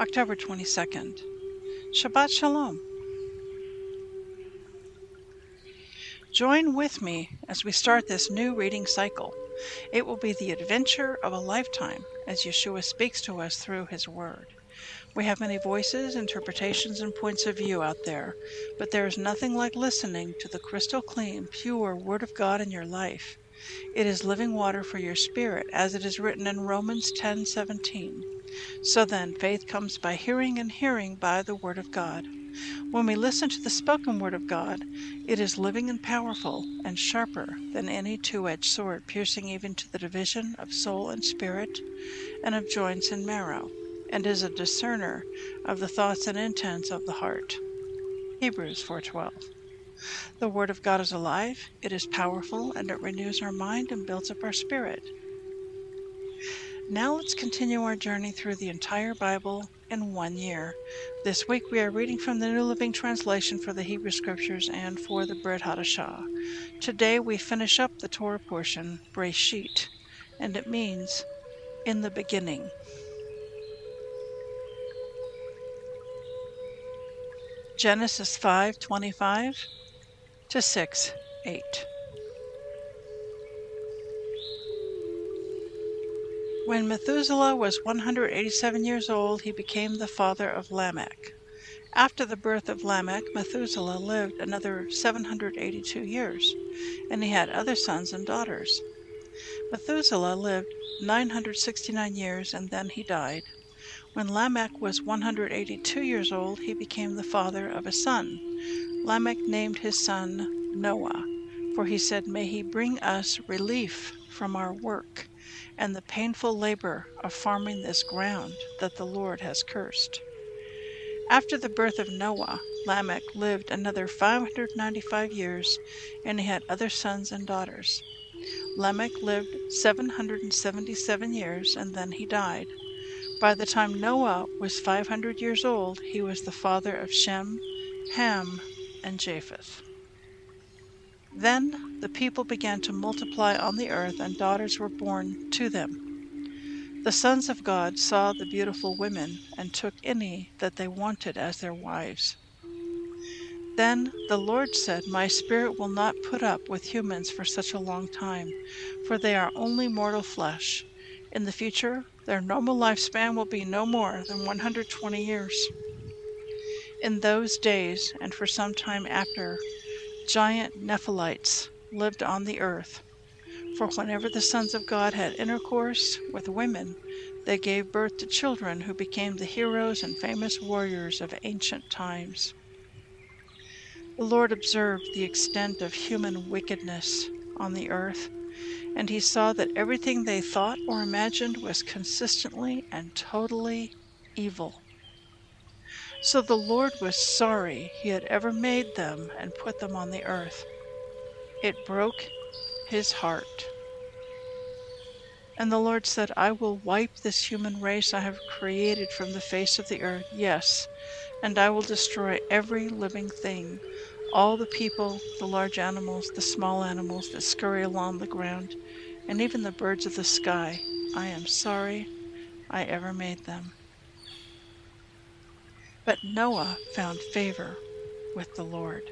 October 22nd. Shabbat Shalom. Join with me as we start this new reading cycle. It will be the adventure of a lifetime as Yeshua speaks to us through his word. We have many voices, interpretations, and points of view out there, but there is nothing like listening to the crystal clean, pure Word of God in your life. It is living water for your spirit, as it is written in Romans 10:17. So then, faith comes by hearing, and hearing by the Word of God. When we listen to the spoken Word of God, it is living and powerful, and sharper than any two edged sword, piercing even to the division of soul and spirit, and of joints and marrow and is a discerner of the thoughts and intents of the heart. Hebrews 4:12. The word of God is alive, it is powerful, and it renews our mind and builds up our spirit. Now let's continue our journey through the entire Bible in one year. This week we are reading from the New Living Translation for the Hebrew Scriptures and for the Brit Hadashah. Today we finish up the Torah portion, Breisheet, and it means in the beginning. Genesis 5:25 to 6:8. When Methuselah was 187 years old, he became the father of Lamech. After the birth of Lamech, Methuselah lived another 782 years, and he had other sons and daughters. Methuselah lived 969 years, and then he died. When Lamech was 182 years old, he became the father of a son. Lamech named his son Noah, for he said, May he bring us relief from our work and the painful labor of farming this ground that the Lord has cursed. After the birth of Noah, Lamech lived another 595 years, and he had other sons and daughters. Lamech lived 777 years, and then he died. By the time Noah was 500 years old, he was the father of Shem, Ham, and Japheth. Then the people began to multiply on the earth, and daughters were born to them. The sons of God saw the beautiful women, and took any that they wanted as their wives. Then the Lord said, My spirit will not put up with humans for such a long time, for they are only mortal flesh. In the future, their normal lifespan will be no more than 120 years. In those days, and for some time after, giant Nephilites lived on the earth. For whenever the sons of God had intercourse with women, they gave birth to children who became the heroes and famous warriors of ancient times. The Lord observed the extent of human wickedness on the earth and he saw that everything they thought or imagined was consistently and totally evil. So the Lord was sorry he had ever made them and put them on the earth. It broke his heart. And the Lord said, I will wipe this human race I have created from the face of the earth, yes, and I will destroy every living thing all the people, the large animals, the small animals that scurry along the ground, and even the birds of the sky, I am sorry I ever made them. But Noah found favor with the Lord.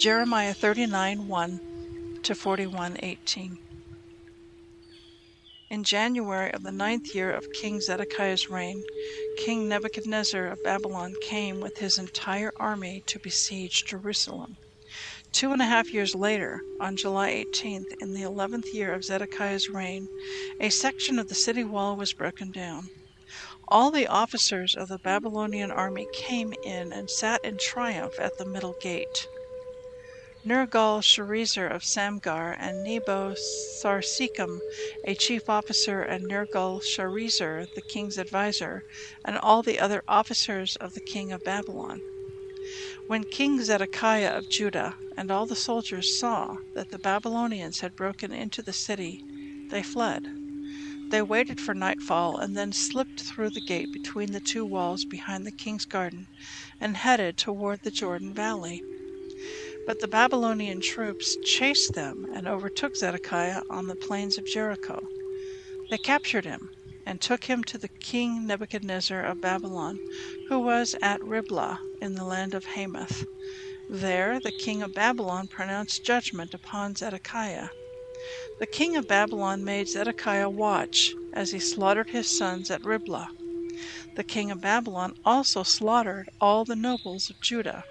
Jeremiah 39 1 to 41 18. In January of the ninth year of King Zedekiah's reign, King Nebuchadnezzar of Babylon came with his entire army to besiege Jerusalem. Two and a half years later, on July 18th, in the eleventh year of Zedekiah's reign, a section of the city wall was broken down. All the officers of the Babylonian army came in and sat in triumph at the middle gate. Nergal-Sharezer of Samgar and Nebo Sarsekim, a chief officer, and Nergal-Sharezer, the king's adviser, and all the other officers of the king of Babylon. When King Zedekiah of Judah and all the soldiers saw that the Babylonians had broken into the city, they fled. They waited for nightfall and then slipped through the gate between the two walls behind the king's garden and headed toward the Jordan Valley. But the Babylonian troops chased them and overtook Zedekiah on the plains of Jericho. They captured him and took him to the king Nebuchadnezzar of Babylon, who was at Riblah in the land of Hamath. There the king of Babylon pronounced judgment upon Zedekiah. The king of Babylon made Zedekiah watch as he slaughtered his sons at Riblah. The king of Babylon also slaughtered all the nobles of Judah.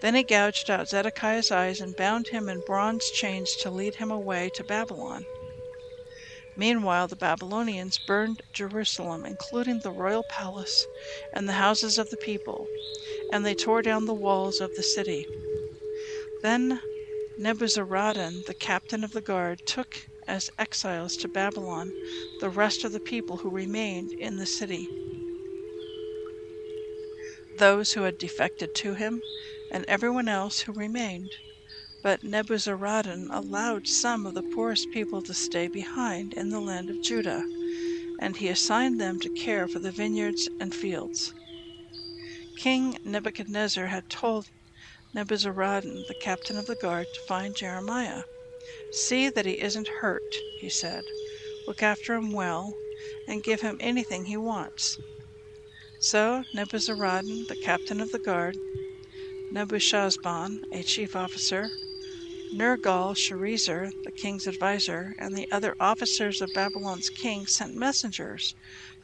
Then he gouged out Zedekiah's eyes and bound him in bronze chains to lead him away to Babylon. Meanwhile, the Babylonians burned Jerusalem, including the royal palace and the houses of the people, and they tore down the walls of the city. Then Nebuzaradan, the captain of the guard, took as exiles to Babylon the rest of the people who remained in the city. Those who had defected to him and everyone else who remained. But Nebuzaradan allowed some of the poorest people to stay behind in the land of Judah, and he assigned them to care for the vineyards and fields. King Nebuchadnezzar had told Nebuzaradan, the captain of the guard, to find Jeremiah. See that he isn't hurt, he said. Look after him well, and give him anything he wants. So Nebuzaradan, the captain of the guard, Nebushazban, a chief officer, Nergal-Sharezer, the king's adviser, and the other officers of Babylon's king sent messengers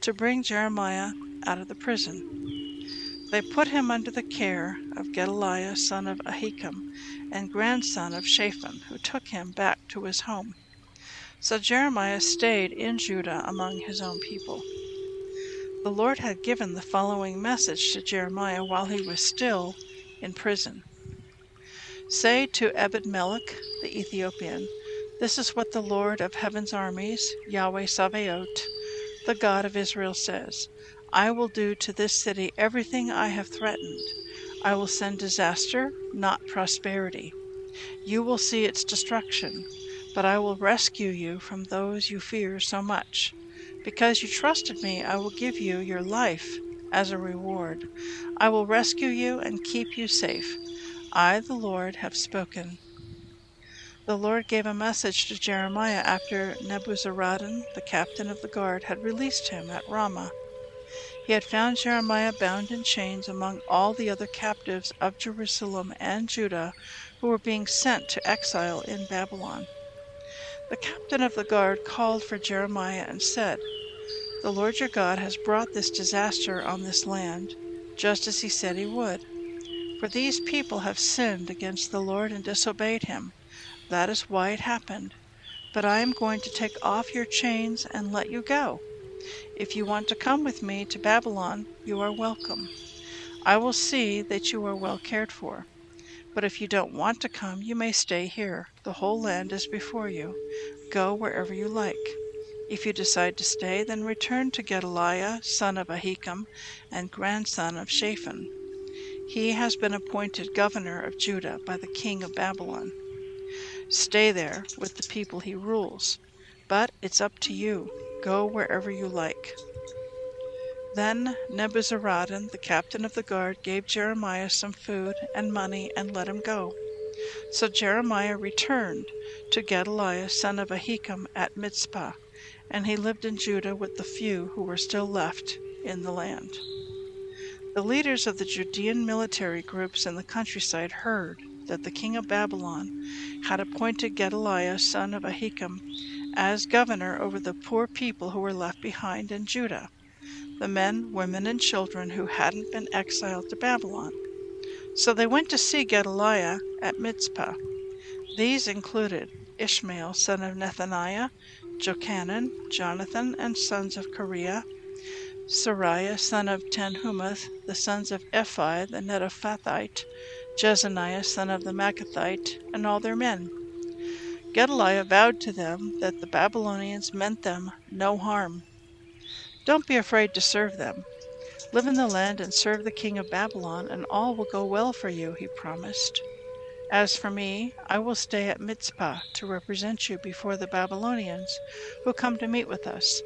to bring Jeremiah out of the prison. They put him under the care of Gedaliah, son of Ahikam, and grandson of Shaphan, who took him back to his home. So Jeremiah stayed in Judah among his own people. The Lord had given the following message to Jeremiah while he was still in prison. Say to Ebed-Melech the Ethiopian, This is what the Lord of heaven's armies, Yahweh Sabaoth, the God of Israel, says I will do to this city everything I have threatened. I will send disaster, not prosperity. You will see its destruction, but I will rescue you from those you fear so much. Because you trusted me, I will give you your life as a reward. I will rescue you and keep you safe. I, the Lord, have spoken. The Lord gave a message to Jeremiah after Nebuzaradan, the captain of the guard, had released him at Ramah. He had found Jeremiah bound in chains among all the other captives of Jerusalem and Judah who were being sent to exile in Babylon. The captain of the guard called for Jeremiah and said, the Lord your God has brought this disaster on this land, just as he said he would. For these people have sinned against the Lord and disobeyed him. That is why it happened. But I am going to take off your chains and let you go. If you want to come with me to Babylon, you are welcome. I will see that you are well cared for. But if you don't want to come, you may stay here. The whole land is before you. Go wherever you like. If you decide to stay, then return to Gedaliah, son of Ahikam, and grandson of Shaphan. He has been appointed governor of Judah by the king of Babylon. Stay there with the people he rules, but it's up to you. Go wherever you like. Then Nebuzaradan, the captain of the guard, gave Jeremiah some food and money and let him go. So Jeremiah returned to Gedaliah, son of Ahikam, at Mizpah and he lived in Judah with the few who were still left in the land. The leaders of the Judean military groups in the countryside heard that the king of Babylon had appointed Gedaliah son of Ahikam as governor over the poor people who were left behind in Judah, the men, women, and children who hadn't been exiled to Babylon. So they went to see Gedaliah at Mizpah. These included Ishmael, son of Nethaniah, Johanan, Jonathan, and sons of Kareah, Seraiah, son of Tanhumeth, the sons of Ephai the Netophathite, Jezaniah, son of the Maacathite, and all their men. Gedaliah vowed to them that the Babylonians meant them no harm. Don't be afraid to serve them. Live in the land and serve the king of Babylon, and all will go well for you, he promised. As for me, I will stay at Mizpah to represent you before the Babylonians who come to meet with us.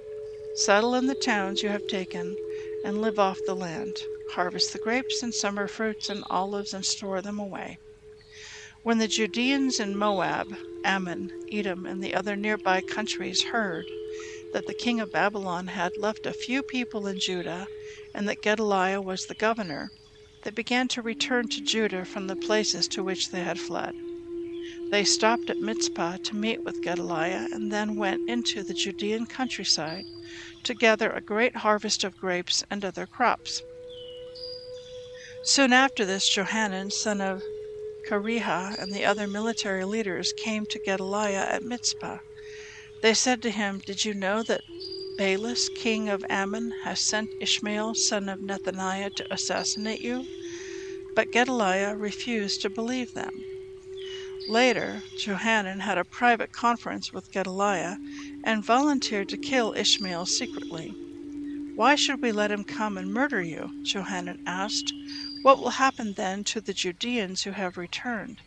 Settle in the towns you have taken and live off the land. Harvest the grapes and summer fruits and olives and store them away. When the Judeans in Moab, Ammon, Edom, and the other nearby countries heard that the king of Babylon had left a few people in Judah and that Gedaliah was the governor, they began to return to Judah from the places to which they had fled. They stopped at Mizpah to meet with Gedaliah and then went into the Judean countryside to gather a great harvest of grapes and other crops. Soon after this, Johanan, son of Kareah and the other military leaders came to Gedaliah at Mizpah. They said to him, Did you know that Baalis, king of Ammon, has sent Ishmael, son of Nethaniah, to assassinate you? But Gedaliah refused to believe them. Later, Johanan had a private conference with Gedaliah and volunteered to kill Ishmael secretly. Why should we let him come and murder you? Johanan asked. What will happen then to the Judeans who have returned?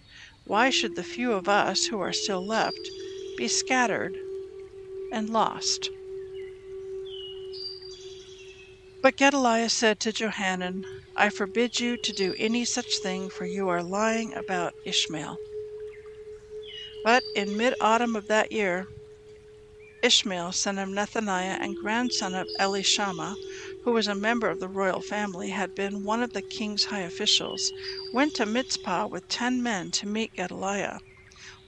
Why should the few of us who are still left be scattered and lost? But Gedaliah said to Johanan, I forbid you to do any such thing, for you are lying about Ishmael. But in mid autumn of that year, Ishmael, son of Nethaniah and grandson of Elishama, who was a member of the royal family, had been one of the king's high officials, went to Mizpah with ten men to meet Gedaliah.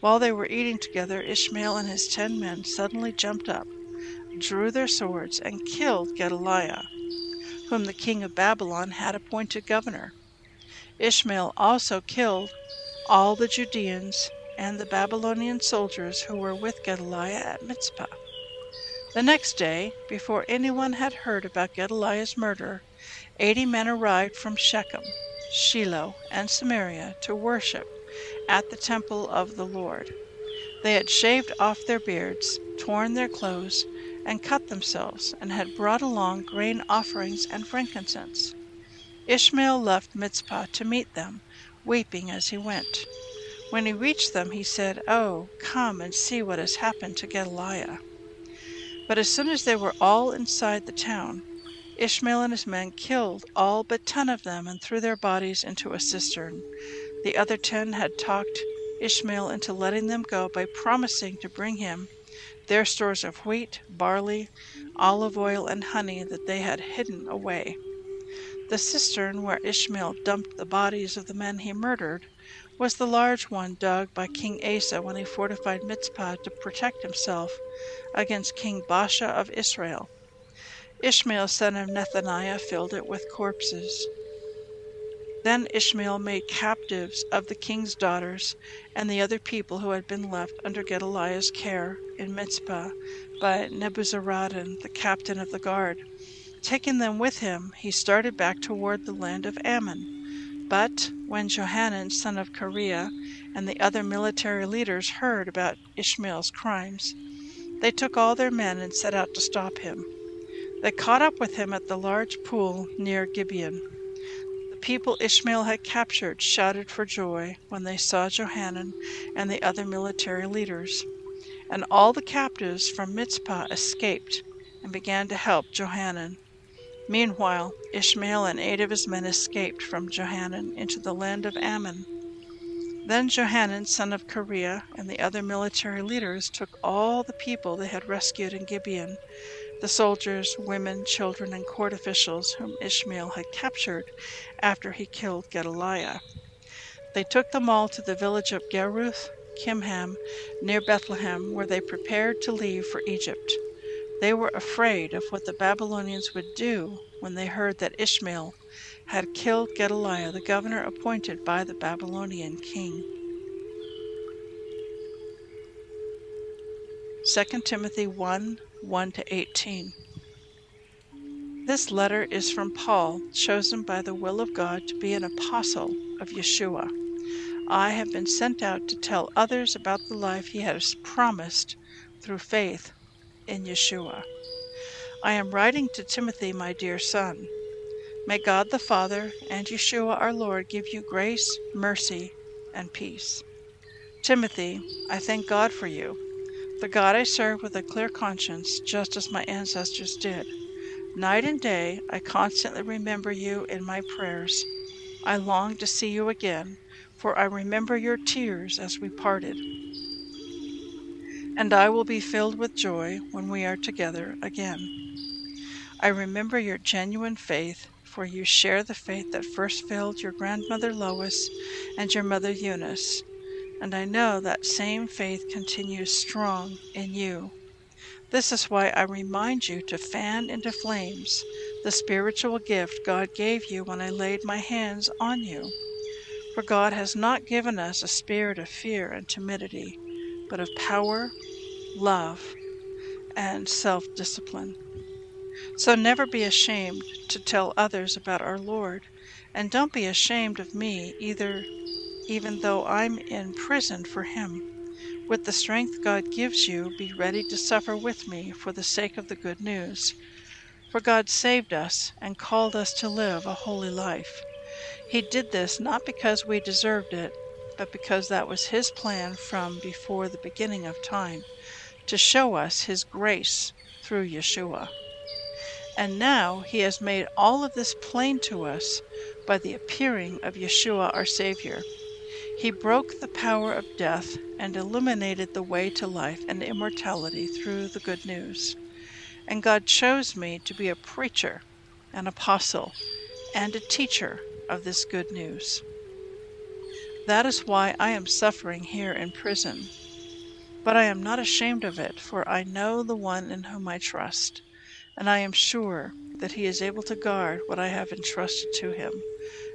While they were eating together, Ishmael and his ten men suddenly jumped up, drew their swords, and killed Gedaliah, whom the king of Babylon had appointed governor. Ishmael also killed all the Judeans and the Babylonian soldiers who were with Gedaliah at Mizpah. The next day, before anyone had heard about Gedaliah's murder, eighty men arrived from Shechem, Shiloh, and Samaria to worship at the temple of the Lord. They had shaved off their beards, torn their clothes, and cut themselves, and had brought along grain offerings and frankincense. Ishmael left Mizpah to meet them, weeping as he went. When he reached them, he said, Oh, come and see what has happened to Gedaliah. But as soon as they were all inside the town, Ishmael and his men killed all but ten of them and threw their bodies into a cistern. The other ten had talked Ishmael into letting them go by promising to bring him their stores of wheat, barley, olive oil, and honey that they had hidden away. The cistern where Ishmael dumped the bodies of the men he murdered was the large one dug by King Asa when he fortified Mizpah to protect himself against King Baasha of Israel. Ishmael, son of Nethaniah, filled it with corpses. Then Ishmael made captives of the king's daughters and the other people who had been left under Gedaliah's care in Mizpah by Nebuzaradan, the captain of the guard. Taking them with him, he started back toward the land of Ammon. But when Johanan, son of Kareah, and the other military leaders heard about Ishmael's crimes, they took all their men and set out to stop him. They caught up with him at the large pool near Gibeon. The people Ishmael had captured shouted for joy when they saw Johanan and the other military leaders. And all the captives from Mizpah escaped and began to help Johanan. Meanwhile, Ishmael and eight of his men escaped from Johanan into the land of Ammon. Then Johanan, son of Kareah, and the other military leaders took all the people they had rescued in Gibeon, the soldiers, women, children, and court officials whom Ishmael had captured after he killed Gedaliah. They took them all to the village of Geruth, Kimham near Bethlehem, where they prepared to leave for Egypt. They were afraid of what the Babylonians would do when they heard that Ishmael had killed Gedaliah, the governor appointed by the Babylonian king. 2 Timothy 1 1 to 18. This letter is from Paul, chosen by the will of God to be an apostle of Yeshua. I have been sent out to tell others about the life he has promised through faith in Yeshua. I am writing to Timothy, my dear son. May God the Father and Yeshua our Lord give you grace, mercy, and peace. Timothy, I thank God for you, the God I serve with a clear conscience, just as my ancestors did. Night and day, I constantly remember you in my prayers. I long to see you again, for I remember your tears as we parted. And I will be filled with joy when we are together again. I remember your genuine faith, for you share the faith that first filled your grandmother Lois and your mother Eunice, and I know that same faith continues strong in you. This is why I remind you to fan into flames the spiritual gift God gave you when I laid my hands on you. For God has not given us a spirit of fear and timidity, but of power, love, and self discipline. So never be ashamed to tell others about our Lord, and don't be ashamed of me either, even though I'm in prison for Him. With the strength God gives you, be ready to suffer with me for the sake of the good news. For God saved us and called us to live a holy life. He did this not because we deserved it, but because that was His plan from before the beginning of time, to show us His grace through Yeshua. And now He has made all of this plain to us by the appearing of Yeshua our Savior. He broke the power of death and illuminated the way to life and immortality through the good news. And God chose me to be a preacher, an apostle, and a teacher of this good news. That is why I am suffering here in prison. But I am not ashamed of it, for I know the one in whom I trust, and I am sure that he is able to guard what I have entrusted to him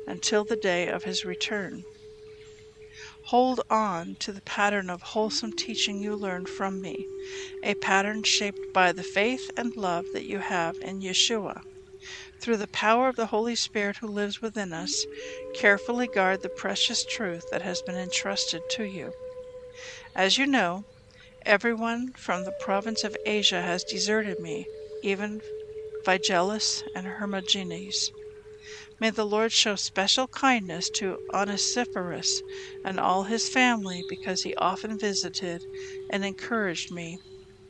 until the day of his return. Hold on to the pattern of wholesome teaching you learned from me, a pattern shaped by the faith and love that you have in Yeshua. Through the power of the Holy Spirit who lives within us, carefully guard the precious truth that has been entrusted to you. As you know, everyone from the province of Asia has deserted me, even Phygelus and Hermogenes. May the Lord show special kindness to Onesiphorus and all his family because he often visited and encouraged me.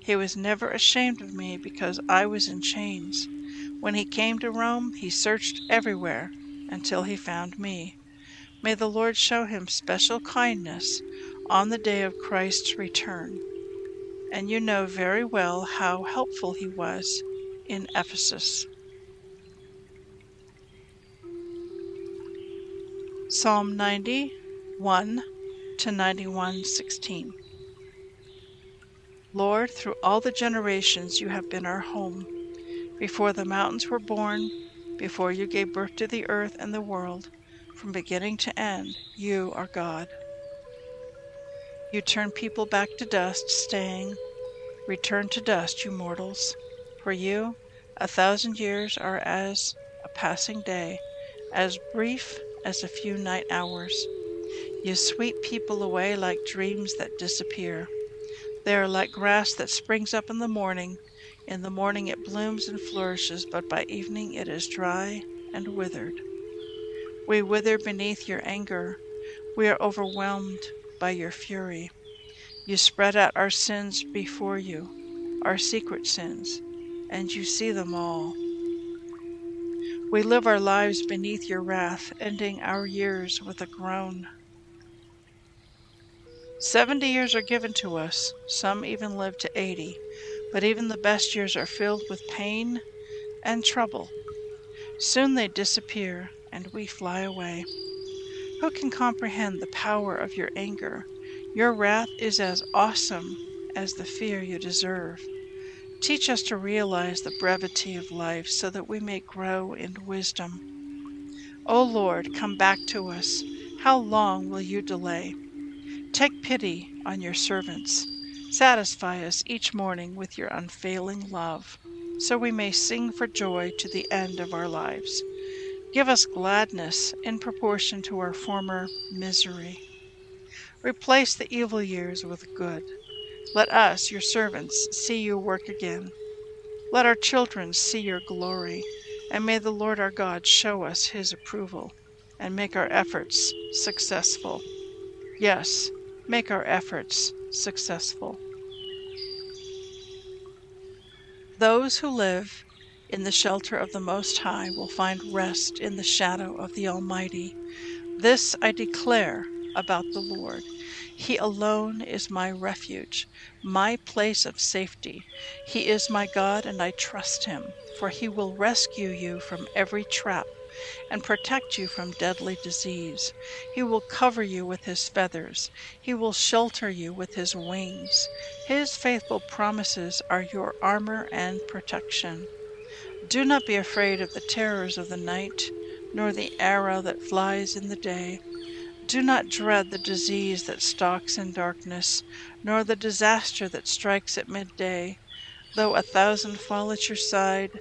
He was never ashamed of me because I was in chains. When he came to Rome, he searched everywhere until he found me. May the Lord show him special kindness on the day of Christ's return. And you know very well how helpful he was in Ephesus. Psalm 91 to 91:16. Lord, through all the generations you have been our home. Before the mountains were born, before you gave birth to the earth and the world, from beginning to end, you are God. You turn people back to dust, saying, Return to dust, you mortals. For you, a thousand years are as a passing day, as brief as a few night hours. You sweep people away like dreams that disappear. They are like grass that springs up in the morning. In the morning it blooms and flourishes, but by evening it is dry and withered. We wither beneath your anger. We are overwhelmed by your fury. You spread out our sins before you, our secret sins, and you see them all. We live our lives beneath your wrath, ending our years with a groan. Seventy years are given to us, some even live to eighty, but even the best years are filled with pain and trouble. Soon they disappear, and we fly away. Who can comprehend the power of your anger, Your wrath is as awesome as the fear you deserve. Teach us to realize the brevity of life so that we may grow in wisdom. O Lord, come back to us. How long will you delay? Take pity on your servants. Satisfy us each morning with your unfailing love, so we may sing for joy to the end of our lives. Give us gladness in proportion to our former misery. Replace the evil years with good. Let us, your servants, see you work again. Let our children see your glory, and may the Lord our God show us his approval and make our efforts successful. Yes, make our efforts successful. Those who live in the shelter of the Most High will find rest in the shadow of the Almighty. This I declare about the Lord. He alone is my refuge, my place of safety. He is my God, and I trust him, for he will rescue you from every trap and protect you from deadly disease. He will cover you with his feathers, he will shelter you with his wings. His faithful promises are your armor and protection. Do not be afraid of the terrors of the night, nor the arrow that flies in the day. Do not dread the disease that stalks in darkness, nor the disaster that strikes at midday. Though a thousand fall at your side,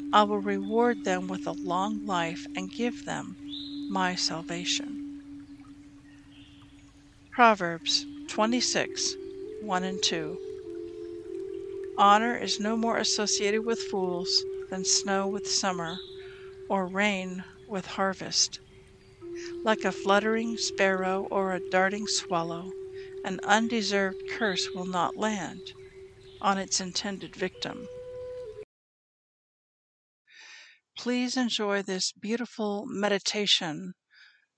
I will reward them with a long life and give them my salvation. Proverbs 26 1 and 2. Honor is no more associated with fools than snow with summer, or rain with harvest. Like a fluttering sparrow or a darting swallow, an undeserved curse will not land on its intended victim. Please enjoy this beautiful meditation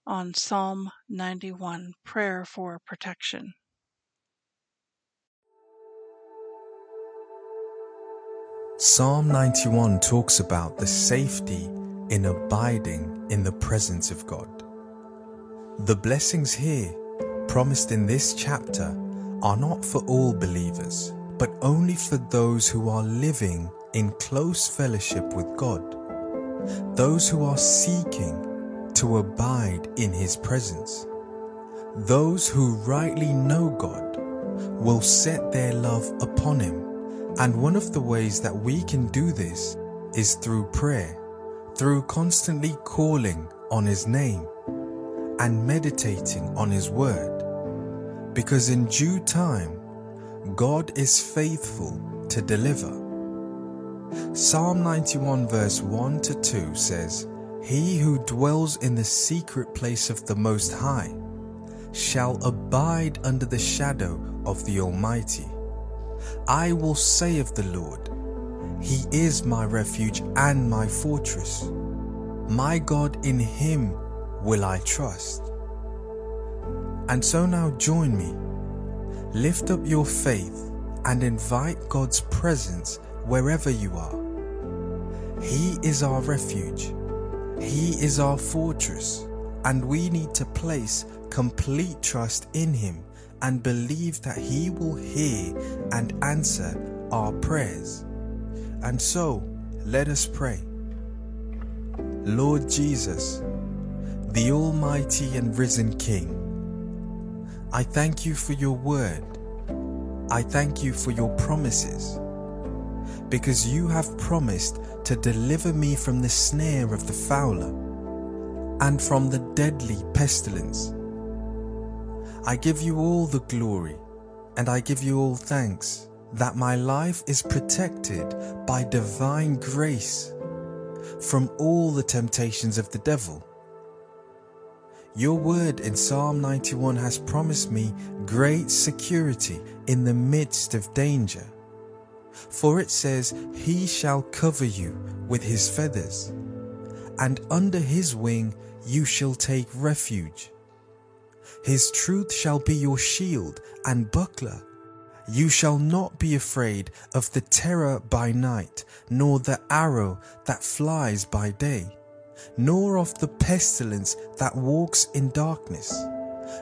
on Psalm 91 Prayer for Protection. Psalm 91 talks about the safety in abiding in the presence of God. The blessings here promised in this chapter are not for all believers, but only for those who are living in close fellowship with God, those who are seeking to abide in His presence. Those who rightly know God will set their love upon Him, and one of the ways that we can do this is through prayer, through constantly calling on His name and meditating on His Word because in due time God is faithful to deliver. Psalm 91 verse 1 to 2 says, He who dwells in the secret place of the Most High shall abide under the shadow of the Almighty. I will say of the Lord, He is my refuge and my fortress. My God, in Him will I trust. And so now join me. Lift up your faith and invite God's presence wherever you are. He is our refuge. He is our fortress. And we need to place complete trust in Him and believe that He will hear and answer our prayers. And so, let us pray. Lord Jesus, the Almighty and risen King, I thank you for your word. I thank you for your promises. Because you have promised to deliver me from the snare of the fowler and from the deadly pestilence. I give you all the glory and I give you all thanks that my life is protected by divine grace from all the temptations of the devil. Your word in Psalm 91 has promised me great security in the midst of danger. For it says, He shall cover you with His feathers, and under His wing you shall take refuge. His truth shall be your shield and buckler. You shall not be afraid of the terror by night, nor the arrow that flies by day, nor of the pestilence that walks in darkness,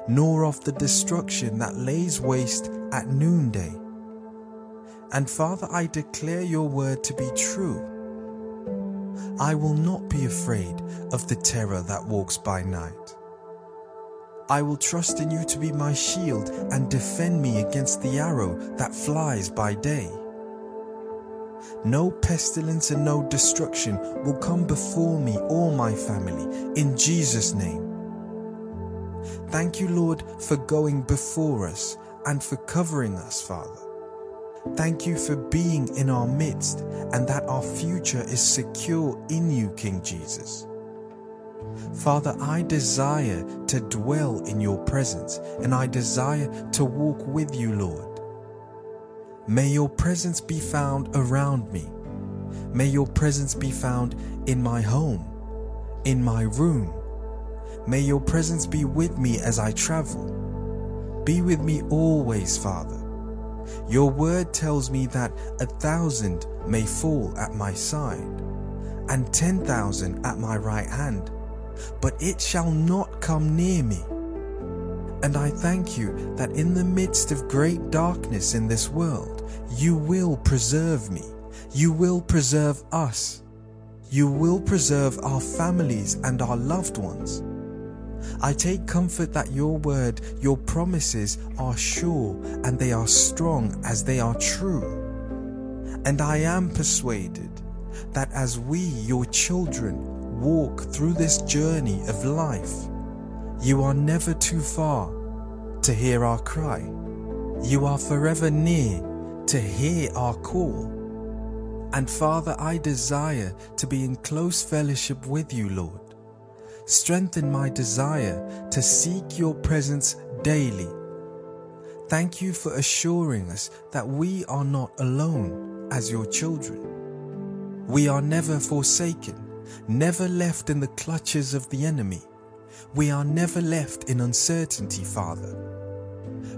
nor of the destruction that lays waste at noonday. And Father, I declare your word to be true. I will not be afraid of the terror that walks by night I will trust in you to be my shield and defend me against the arrow that flies by day. No pestilence and no destruction will come before me or my family, in Jesus' name. Thank you, Lord, for going before us and for covering us, Father. Thank you for being in our midst and that our future is secure in you, King Jesus. Father, I desire to dwell in your presence and I desire to walk with you, Lord. May your presence be found around me. May your presence be found in my home, in my room. May your presence be with me as I travel. Be with me always, Father. Your word tells me that a thousand may fall at my side and ten thousand at my right hand but it shall not come near me. And I thank you that in the midst of great darkness in this world, you will preserve me. You will preserve us. You will preserve our families and our loved ones. I take comfort that your word, your promises are sure and they are strong as they are true. And I am persuaded that as we, your children, walk through this journey of life, you are never too far to hear our cry. You are forever near to hear our call. And Father, I desire to be in close fellowship with you, Lord. Strengthen my desire to seek your presence daily. Thank you for assuring us that we are not alone as your children. We are never forsaken never left in the clutches of the enemy. We are never left in uncertainty, Father,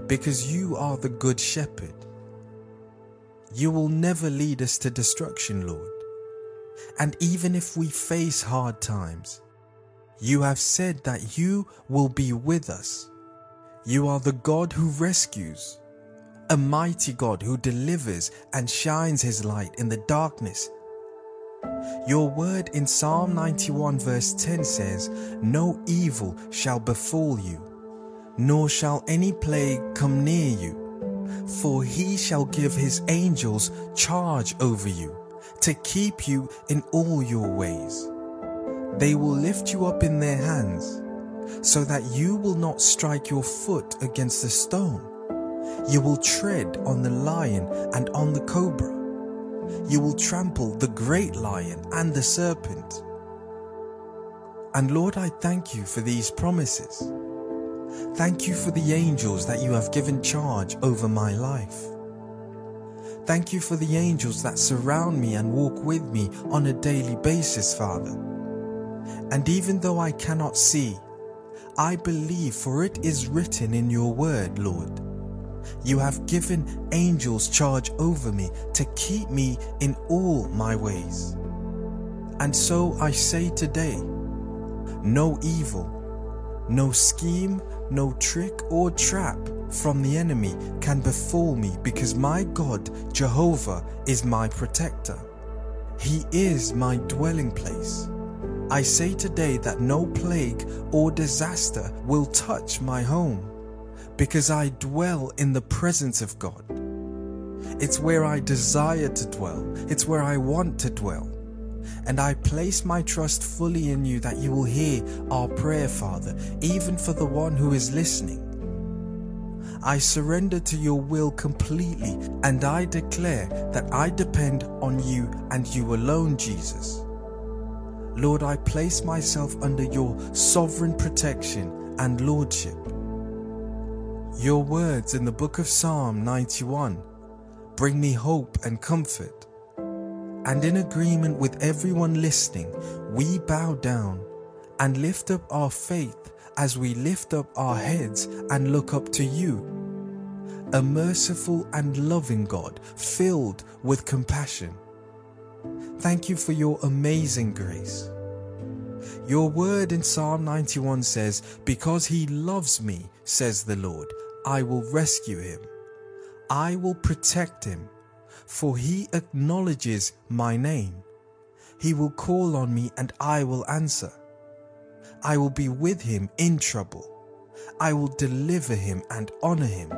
because you are the good shepherd. You will never lead us to destruction, Lord. And even if we face hard times, you have said that you will be with us. You are the God who rescues, a mighty God who delivers and shines his light in the darkness your word in Psalm 91 verse 10 says, No evil shall befall you, nor shall any plague come near you. For he shall give his angels charge over you, to keep you in all your ways. They will lift you up in their hands, so that you will not strike your foot against a stone. You will tread on the lion and on the cobra you will trample the great lion and the serpent. And Lord, I thank you for these promises. Thank you for the angels that you have given charge over my life. Thank you for the angels that surround me and walk with me on a daily basis, Father. And even though I cannot see, I believe for it is written in your word, Lord you have given angels charge over me to keep me in all my ways. And so I say today, no evil, no scheme, no trick or trap from the enemy can befall me because my God, Jehovah, is my protector. He is my dwelling place. I say today that no plague or disaster will touch my home because I dwell in the presence of God. It's where I desire to dwell. It's where I want to dwell. And I place my trust fully in you that you will hear our prayer, Father, even for the one who is listening. I surrender to your will completely and I declare that I depend on you and you alone, Jesus. Lord, I place myself under your sovereign protection and lordship. Your words in the book of Psalm 91 bring me hope and comfort. And in agreement with everyone listening, we bow down and lift up our faith as we lift up our heads and look up to you, a merciful and loving God filled with compassion. Thank you for your amazing grace. Your word in Psalm 91 says, Because he loves me, says the Lord, I will rescue him. I will protect him, for he acknowledges my name. He will call on me and I will answer. I will be with him in trouble. I will deliver him and honor him.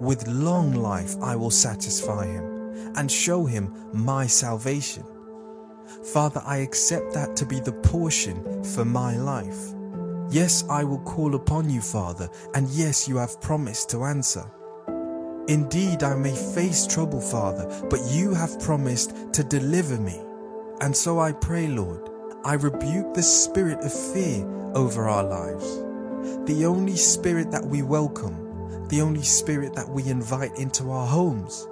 With long life I will satisfy him and show him my salvation. Father, I accept that to be the portion for my life. Yes, I will call upon you, Father, and yes, you have promised to answer. Indeed, I may face trouble, Father, but you have promised to deliver me. And so I pray, Lord, I rebuke the spirit of fear over our lives. The only spirit that we welcome, the only spirit that we invite into our homes,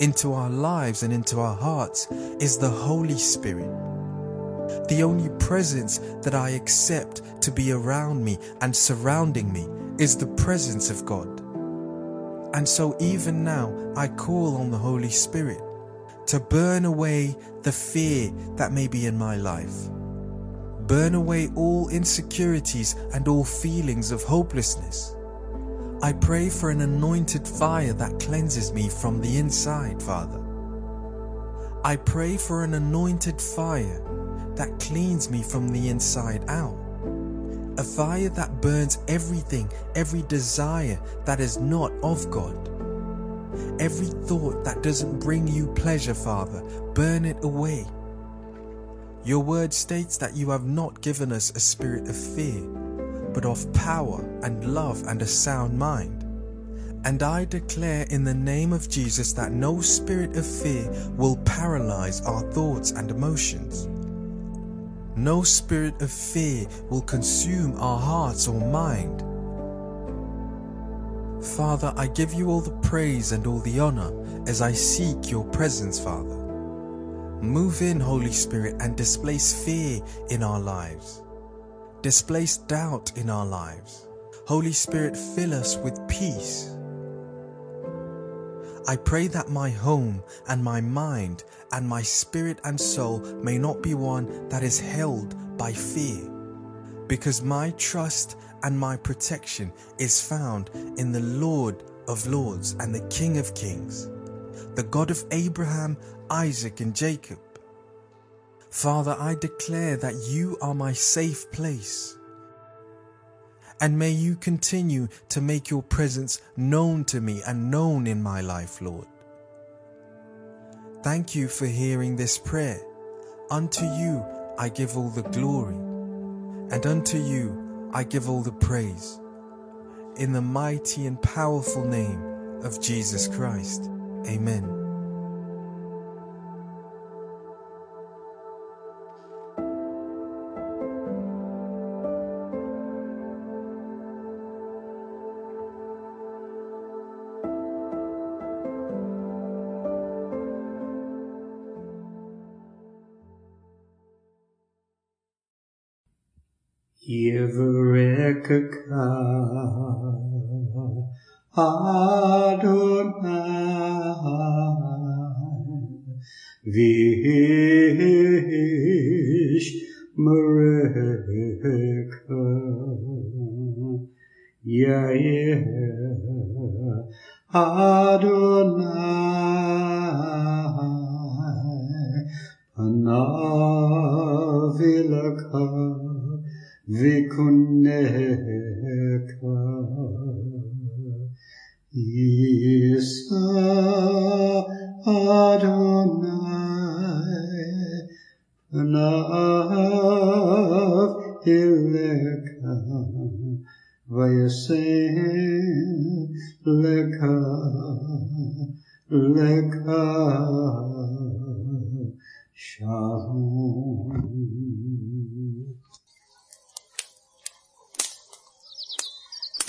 into our lives, and into our hearts is the Holy Spirit. The only presence that I accept to be around me and surrounding me is the presence of God. And so, even now, I call on the Holy Spirit to burn away the fear that may be in my life. Burn away all insecurities and all feelings of hopelessness. I pray for an anointed fire that cleanses me from the inside, Father. I pray for an anointed fire that cleans me from the inside out. A fire that burns everything, every desire that is not of God. Every thought that doesn't bring you pleasure, Father, burn it away. Your word states that you have not given us a spirit of fear, but of power and love and a sound mind. And I declare in the name of Jesus that no spirit of fear will paralyze our thoughts and emotions. No spirit of fear will consume our hearts or mind. Father, I give you all the praise and all the honor as I seek your presence, Father. Move in, Holy Spirit, and displace fear in our lives. Displace doubt in our lives. Holy Spirit, fill us with peace. I pray that my home and my mind and my spirit and soul may not be one that is held by fear, because my trust and my protection is found in the Lord of Lords and the King of Kings, the God of Abraham, Isaac, and Jacob. Father, I declare that you are my safe place and may you continue to make your presence known to me and known in my life, Lord. Thank you for hearing this prayer. Unto you I give all the glory, and unto you I give all the praise. In the mighty and powerful name of Jesus Christ. Amen. Yevrekka Adonai Vish Mereka Yair Adonai Panavilaka vikonneka Isa Adonai panav ileka leka leka Shah